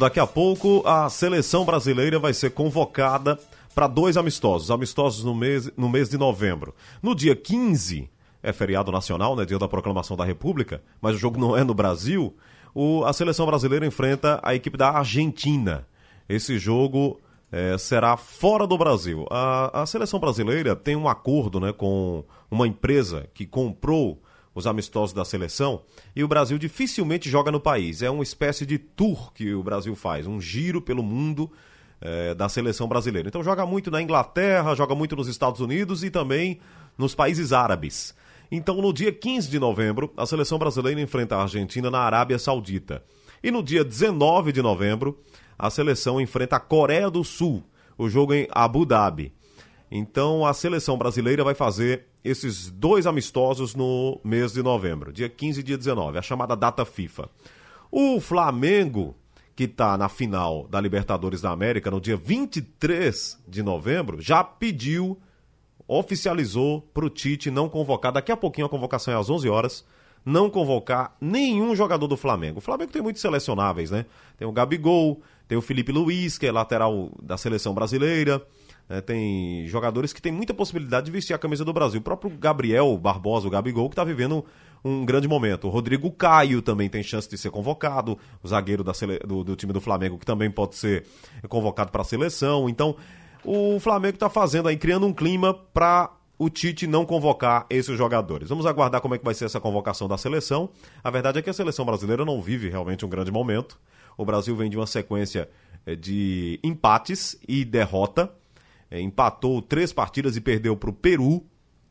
Daqui a pouco a seleção brasileira vai ser convocada para dois amistosos, amistosos no mês, no mês de novembro. No dia 15, é feriado nacional, né, dia da proclamação da República, mas o jogo não é no Brasil. O, a seleção brasileira enfrenta a equipe da Argentina. Esse jogo é, será fora do Brasil. A, a seleção brasileira tem um acordo né, com uma empresa que comprou os amistosos da seleção, e o Brasil dificilmente joga no país. É uma espécie de tour que o Brasil faz, um giro pelo mundo é, da seleção brasileira. Então joga muito na Inglaterra, joga muito nos Estados Unidos e também nos países árabes. Então, no dia 15 de novembro, a seleção brasileira enfrenta a Argentina na Arábia Saudita. E no dia 19 de novembro, a seleção enfrenta a Coreia do Sul, o jogo em Abu Dhabi. Então a seleção brasileira vai fazer esses dois amistosos no mês de novembro, dia 15 e dia 19, a chamada data FIFA. O Flamengo, que está na final da Libertadores da América no dia 23 de novembro, já pediu, oficializou para o Tite não convocar, daqui a pouquinho a convocação é às 11 horas, não convocar nenhum jogador do Flamengo. O Flamengo tem muitos selecionáveis, né? Tem o Gabigol, tem o Felipe Luiz, que é lateral da seleção brasileira. É, tem jogadores que têm muita possibilidade de vestir a camisa do Brasil. O próprio Gabriel Barbosa, o Gabigol, que está vivendo um grande momento. O Rodrigo Caio também tem chance de ser convocado, o zagueiro da sele... do, do, time do Flamengo, que também pode ser convocado para a seleção. Então, o Flamengo está fazendo aí, criando um clima para o Tite não convocar esses jogadores. Vamos aguardar como é que vai ser essa convocação da seleção. A verdade é que a seleção brasileira não vive realmente um grande momento. O Brasil vem de uma sequência eh, de empates e derrota é, empatou três partidas e perdeu para o Peru.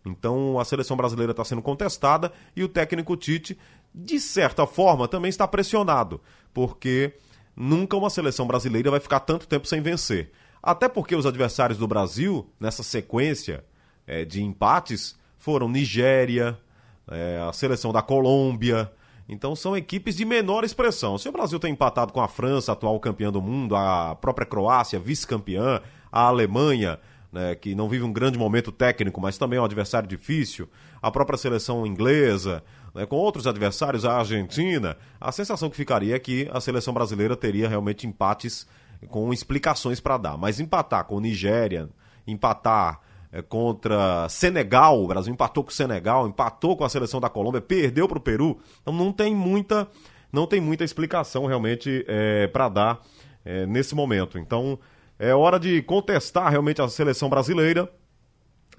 Então a seleção brasileira está sendo contestada e o técnico Tite, de certa forma, também está pressionado, porque nunca uma seleção brasileira vai ficar tanto tempo sem vencer. Até porque os adversários do Brasil, nessa sequência é, de empates, foram Nigéria, é, a seleção da Colômbia. Então são equipes de menor expressão. Se o Brasil tem empatado com a França, atual campeã do mundo, a própria Croácia, vice-campeã, a Alemanha, né, que não vive um grande momento técnico, mas também é um adversário difícil, a própria seleção inglesa, né, com outros adversários, a Argentina, a sensação que ficaria é que a seleção brasileira teria realmente empates com explicações para dar. Mas empatar com Nigéria, empatar é, contra Senegal, o Brasil empatou com o Senegal, empatou com a seleção da Colômbia, perdeu para o Peru, então não tem muita, não tem muita explicação realmente é, para dar é, nesse momento. Então é hora de contestar realmente a seleção brasileira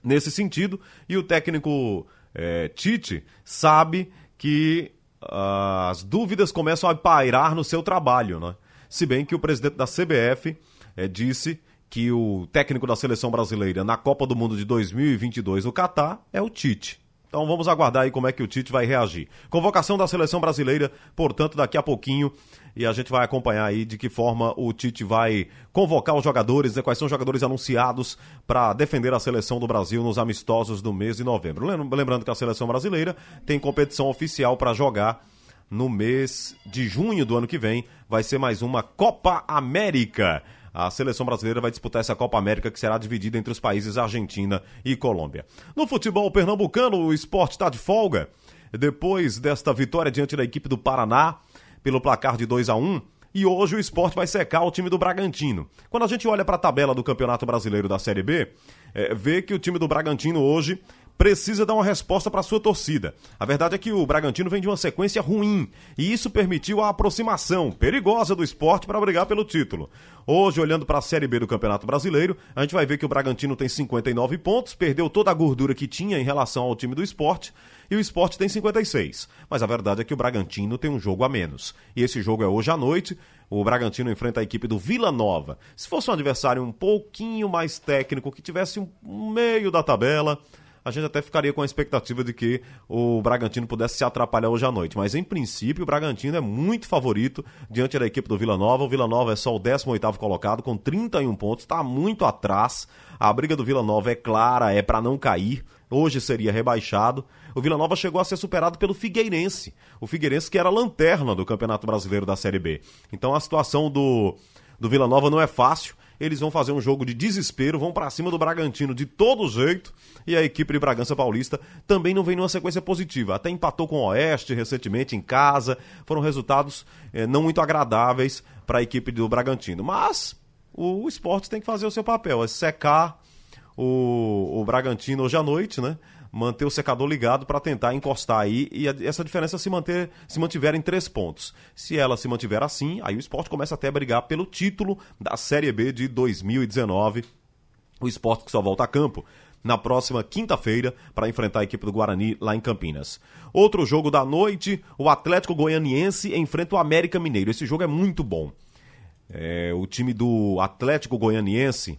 nesse sentido. E o técnico é, Tite sabe que uh, as dúvidas começam a pairar no seu trabalho, né? Se bem que o presidente da CBF é, disse que o técnico da seleção brasileira na Copa do Mundo de 2022 no Catar é o Tite. Então vamos aguardar aí como é que o Tite vai reagir. Convocação da seleção brasileira, portanto, daqui a pouquinho. E a gente vai acompanhar aí de que forma o Tite vai convocar os jogadores, né, quais são os jogadores anunciados para defender a seleção do Brasil nos amistosos do mês de novembro. Lembrando que a seleção brasileira tem competição oficial para jogar no mês de junho do ano que vem. Vai ser mais uma Copa América. A seleção brasileira vai disputar essa Copa América que será dividida entre os países Argentina e Colômbia. No futebol pernambucano, o esporte está de folga. Depois desta vitória diante da equipe do Paraná, pelo placar de 2 a 1 e hoje o esporte vai secar o time do Bragantino. Quando a gente olha para a tabela do Campeonato Brasileiro da Série B, é, vê que o time do Bragantino hoje precisa dar uma resposta para sua torcida. A verdade é que o Bragantino vem de uma sequência ruim e isso permitiu a aproximação perigosa do esporte para brigar pelo título. Hoje, olhando para a Série B do Campeonato Brasileiro, a gente vai ver que o Bragantino tem 59 pontos, perdeu toda a gordura que tinha em relação ao time do esporte e o esporte tem 56. Mas a verdade é que o Bragantino tem um jogo a menos. E esse jogo é hoje à noite. O Bragantino enfrenta a equipe do Vila Nova. Se fosse um adversário um pouquinho mais técnico, que tivesse um meio da tabela, a gente até ficaria com a expectativa de que o Bragantino pudesse se atrapalhar hoje à noite. Mas, em princípio, o Bragantino é muito favorito diante da equipe do Vila Nova. O Vila Nova é só o 18 colocado, com 31 pontos, está muito atrás. A briga do Vila Nova é clara, é para não cair. Hoje seria rebaixado. O Vila Nova chegou a ser superado pelo Figueirense. O Figueirense que era lanterna do Campeonato Brasileiro da Série B. Então a situação do, do Vila Nova não é fácil eles vão fazer um jogo de desespero, vão para cima do Bragantino de todo jeito, e a equipe de Bragança Paulista também não vem numa sequência positiva. Até empatou com o Oeste recentemente em casa, foram resultados eh, não muito agradáveis para a equipe do Bragantino. Mas o, o esporte tem que fazer o seu papel, é secar o, o Bragantino hoje à noite, né? Manter o secador ligado para tentar encostar aí e essa diferença se manter se mantiver em três pontos. Se ela se mantiver assim, aí o esporte começa até a brigar pelo título da Série B de 2019. O esporte que só volta a campo na próxima quinta-feira para enfrentar a equipe do Guarani lá em Campinas. Outro jogo da noite, o Atlético Goianiense enfrenta o América Mineiro. Esse jogo é muito bom. É, o time do Atlético Goianiense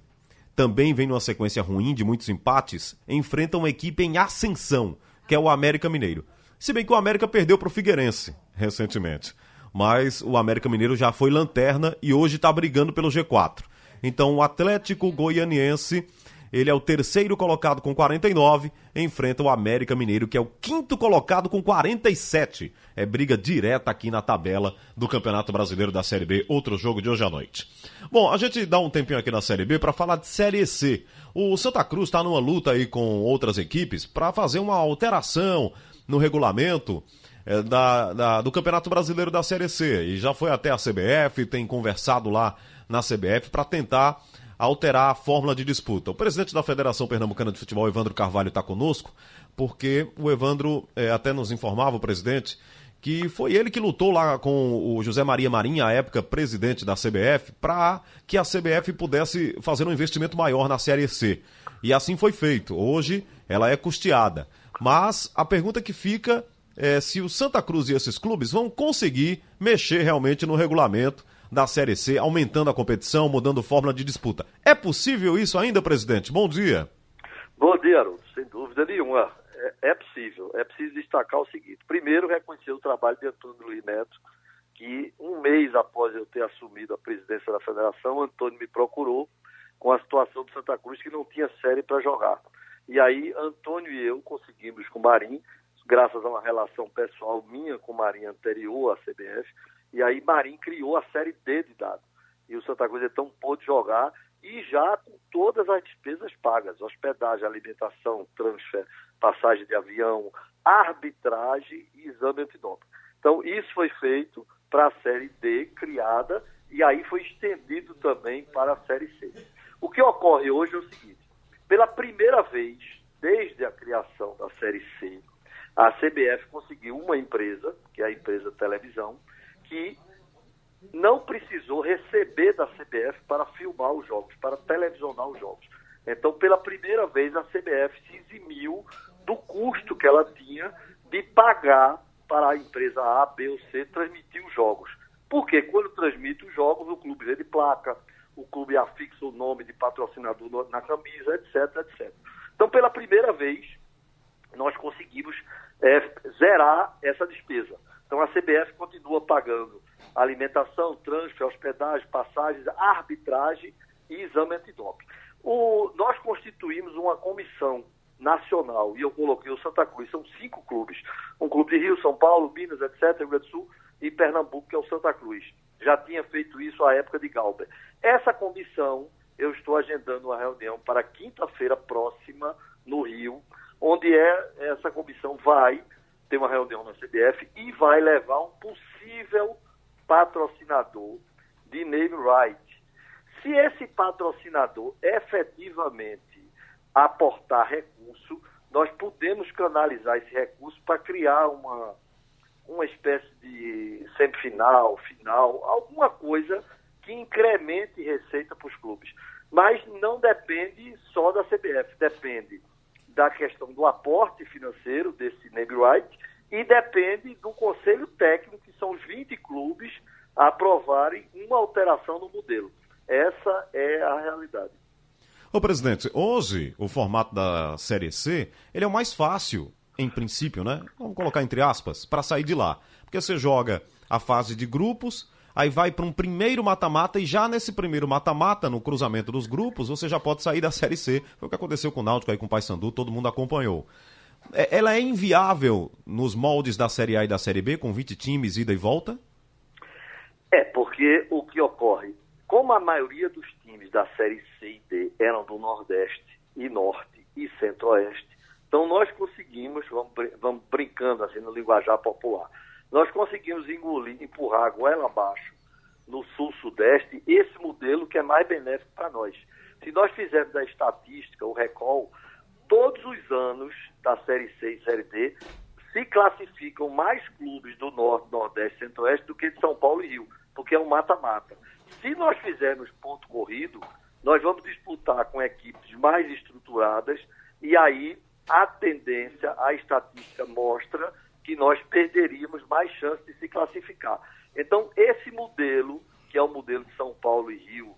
também vem numa sequência ruim de muitos empates, enfrenta uma equipe em ascensão, que é o América Mineiro. Se bem que o América perdeu para o Figueirense recentemente. Mas o América Mineiro já foi lanterna e hoje está brigando pelo G4. Então o Atlético Goianiense ele é o terceiro colocado com 49, enfrenta o América Mineiro, que é o quinto colocado com 47. É briga direta aqui na tabela do Campeonato Brasileiro da Série B, outro jogo de hoje à noite. Bom, a gente dá um tempinho aqui na Série B para falar de Série C. O Santa Cruz está numa luta aí com outras equipes para fazer uma alteração no regulamento é, da, da, do Campeonato Brasileiro da Série C. E já foi até a CBF, tem conversado lá na CBF para tentar alterar a fórmula de disputa. O presidente da Federação Pernambucana de Futebol, Evandro Carvalho, está conosco, porque o Evandro é, até nos informava, o presidente, que foi ele que lutou lá com o José Maria Marinha, à época presidente da CBF, para que a CBF pudesse fazer um investimento maior na Série C. E assim foi feito. Hoje ela é custeada. Mas a pergunta que fica é se o Santa Cruz e esses clubes vão conseguir mexer realmente no regulamento da Série C, aumentando a competição, mudando fórmula de disputa. É possível isso ainda, presidente? Bom dia. Bom dia, Haroldo. Sem dúvida nenhuma. É, é, possível. É preciso destacar o seguinte. Primeiro, reconhecer o trabalho de Antônio Luiz Neto, que um mês após eu ter assumido a presidência da federação, Antônio me procurou com a situação do Santa Cruz que não tinha série para jogar. E aí, Antônio e eu conseguimos com o Marim, graças a uma relação pessoal minha com o Marim anterior à CBF, e aí Marim criou a série D de dados. E o Santa Cruz então pôde jogar e já com todas as despesas pagas, hospedagem, alimentação, transfer, passagem de avião, arbitragem e exame antidoping. Então isso foi feito para a série D criada e aí foi estendido também para a série C. O que ocorre hoje é o seguinte: pela primeira vez desde a criação da série C, a CBF conseguiu uma empresa, que é a empresa televisão, que não precisou receber da CBF para filmar os jogos, para televisionar os jogos. Então, pela primeira vez, a CBF se eximiu do custo que ela tinha de pagar para a empresa A, B ou C transmitir os jogos. Porque quando transmite os jogos, o clube vê de placa, o clube afixa o nome de patrocinador na camisa, etc, etc. Então, pela primeira vez, nós conseguimos é, zerar essa despesa. Então a CBF continua pagando alimentação, trânsito, hospedagem, passagens, arbitragem e exame antidoping. O, nós constituímos uma comissão nacional e eu coloquei o Santa Cruz, são cinco clubes. Um clube de Rio, São Paulo, Minas, etc., Rio Grande do Sul e Pernambuco, que é o Santa Cruz. Já tinha feito isso à época de Galber. Essa comissão, eu estou agendando uma reunião para quinta-feira próxima no Rio, onde é, essa comissão vai ter uma reunião na CBF e vai levar um possível patrocinador de name right. Se esse patrocinador efetivamente aportar recurso, nós podemos canalizar esse recurso para criar uma, uma espécie de semifinal, final, alguma coisa que incremente receita para os clubes. Mas não depende só da CBF, depende da questão do aporte financeiro desse Negro White e depende do conselho técnico, que são os 20 clubes, aprovarem uma alteração no modelo. Essa é a realidade. Ô presidente, hoje o formato da Série C, ele é o mais fácil, em princípio, né? Vamos colocar entre aspas, para sair de lá. Porque você joga a fase de grupos, aí vai para um primeiro mata-mata e já nesse primeiro mata-mata, no cruzamento dos grupos, você já pode sair da Série C. Foi o que aconteceu com o Náutico aí com o Paysandu, todo mundo acompanhou. É, ela é inviável nos moldes da Série A e da Série B, com 20 times, ida e volta? É, porque o que ocorre, como a maioria dos times da Série C e D eram do Nordeste e Norte e Centro-Oeste. Então nós conseguimos, vamos, vamos brincando assim no linguajar popular, nós conseguimos engolir, empurrar a goela abaixo no Sul-Sudeste esse modelo que é mais benéfico para nós. Se nós fizermos a estatística, o recall, todos os anos da Série C e Série D se classificam mais clubes do Norte, Nordeste e Centro-Oeste do que de São Paulo e Rio, porque é um mata-mata. Se nós fizermos ponto corrido, nós vamos disputar com equipes mais estruturadas e aí a tendência, a estatística mostra que nós perderíamos mais chance de se classificar. Então, esse modelo, que é o modelo de São Paulo e Rio,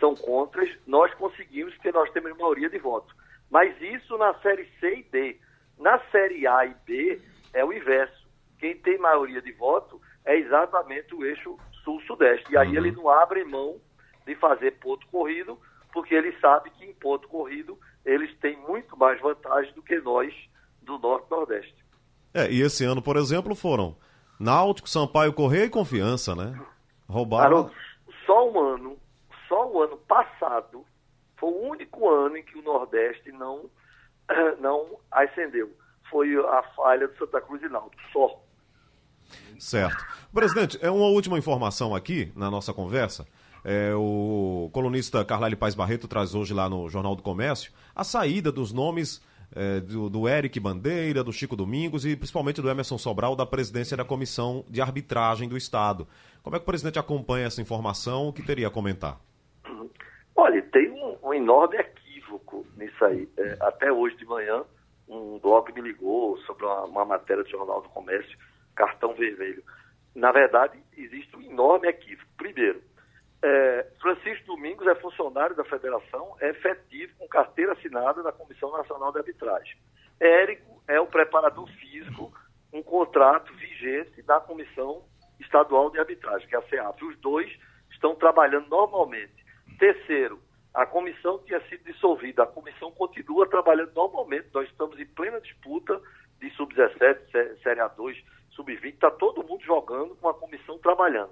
são contras, nós conseguimos porque nós temos maioria de votos. Mas isso na série C e D. Na série A e B é o inverso. Quem tem maioria de voto é exatamente o eixo sul-sudeste. E aí uhum. ele não abre mão de fazer ponto corrido, porque ele sabe que em ponto corrido eles têm muito mais vantagem do que nós do norte-nordeste. É, e esse ano, por exemplo, foram Náutico, Sampaio Correia e Confiança, né? Roubaram. Só um ano, só o ano passado foi o único ano em que o Nordeste não, não ascendeu. Foi a falha do Santa Cruz e Náutico, só. Certo. Presidente, é uma última informação aqui na nossa conversa. É, o colunista Carlyle Paz Barreto traz hoje lá no Jornal do Comércio a saída dos nomes é, do, do Eric Bandeira, do Chico Domingos e principalmente do Emerson Sobral da presidência da Comissão de Arbitragem do Estado. Como é que o presidente acompanha essa informação? O que teria a comentar? Olha, tem um, um enorme equívoco nisso aí. É, até hoje de manhã, um blog me ligou sobre uma, uma matéria do Jornal do Comércio, cartão vermelho. Na verdade, existe um enorme equívoco. Primeiro, é, Francisco Domingos é funcionário da federação, é efetivo com carteira assinada da Comissão Nacional de Arbitragem. Érico é o preparador físico, um contrato vigente da Comissão Estadual de Arbitragem, que é a CEAF. Os dois estão trabalhando normalmente. Terceiro, a comissão tinha sido dissolvida, a comissão continua trabalhando normalmente. Nós estamos em plena disputa de sub-17, série A2, sub-20, está todo mundo jogando com a comissão trabalhando.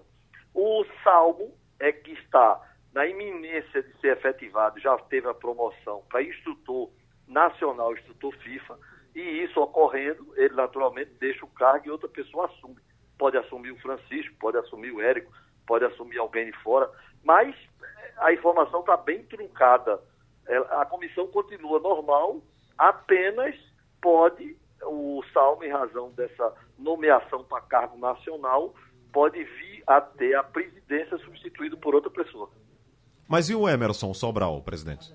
O Salmo é que está na iminência de ser efetivado, já teve a promoção para instrutor nacional, instrutor FIFA, e isso ocorrendo, ele naturalmente deixa o cargo e outra pessoa assume. Pode assumir o Francisco, pode assumir o Érico, pode assumir alguém de fora, mas eh, a informação está bem truncada. A comissão continua normal, apenas pode, o Salmo, em razão dessa nomeação para cargo nacional, pode vir a ter a presidência substituída por outra pessoa. Mas e o Emerson Sobral, presidente?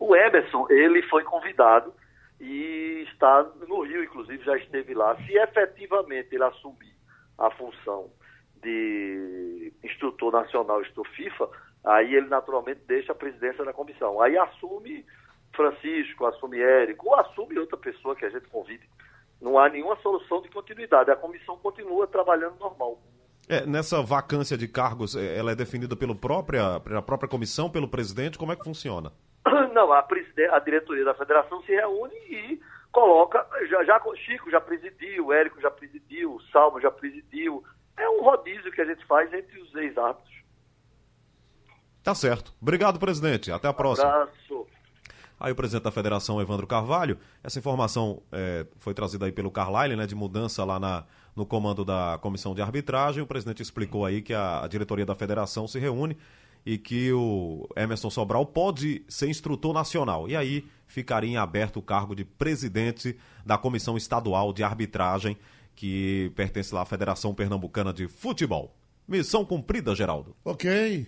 O Emerson, ele foi convidado e está no Rio, inclusive já esteve lá. Se efetivamente ele assumir a função de instrutor nacional, instrutor FIFA, aí ele naturalmente deixa a presidência da comissão. Aí assume Francisco, assume Érico, ou assume outra pessoa que a gente convide. Não há nenhuma solução de continuidade. A comissão continua trabalhando normal. É, nessa vacância de cargos, é, ela é definida pelo própria, pela própria comissão, pelo presidente? Como é que funciona? Não, a, a diretoria da federação se reúne e coloca. Já, já, Chico já presidiu, Érico já presidiu, Salmo já presidiu. É um rodízio que a gente faz entre os ex-árbitros. Tá certo. Obrigado, presidente. Até a próxima. Abraço. Aí o presidente da federação, Evandro Carvalho, essa informação é, foi trazida aí pelo Carlyle, né, de mudança lá na, no comando da comissão de arbitragem. O presidente explicou aí que a, a diretoria da federação se reúne e que o Emerson Sobral pode ser instrutor nacional. E aí ficaria em aberto o cargo de presidente da Comissão Estadual de Arbitragem, que pertence lá à Federação Pernambucana de Futebol. Missão cumprida, Geraldo. Ok.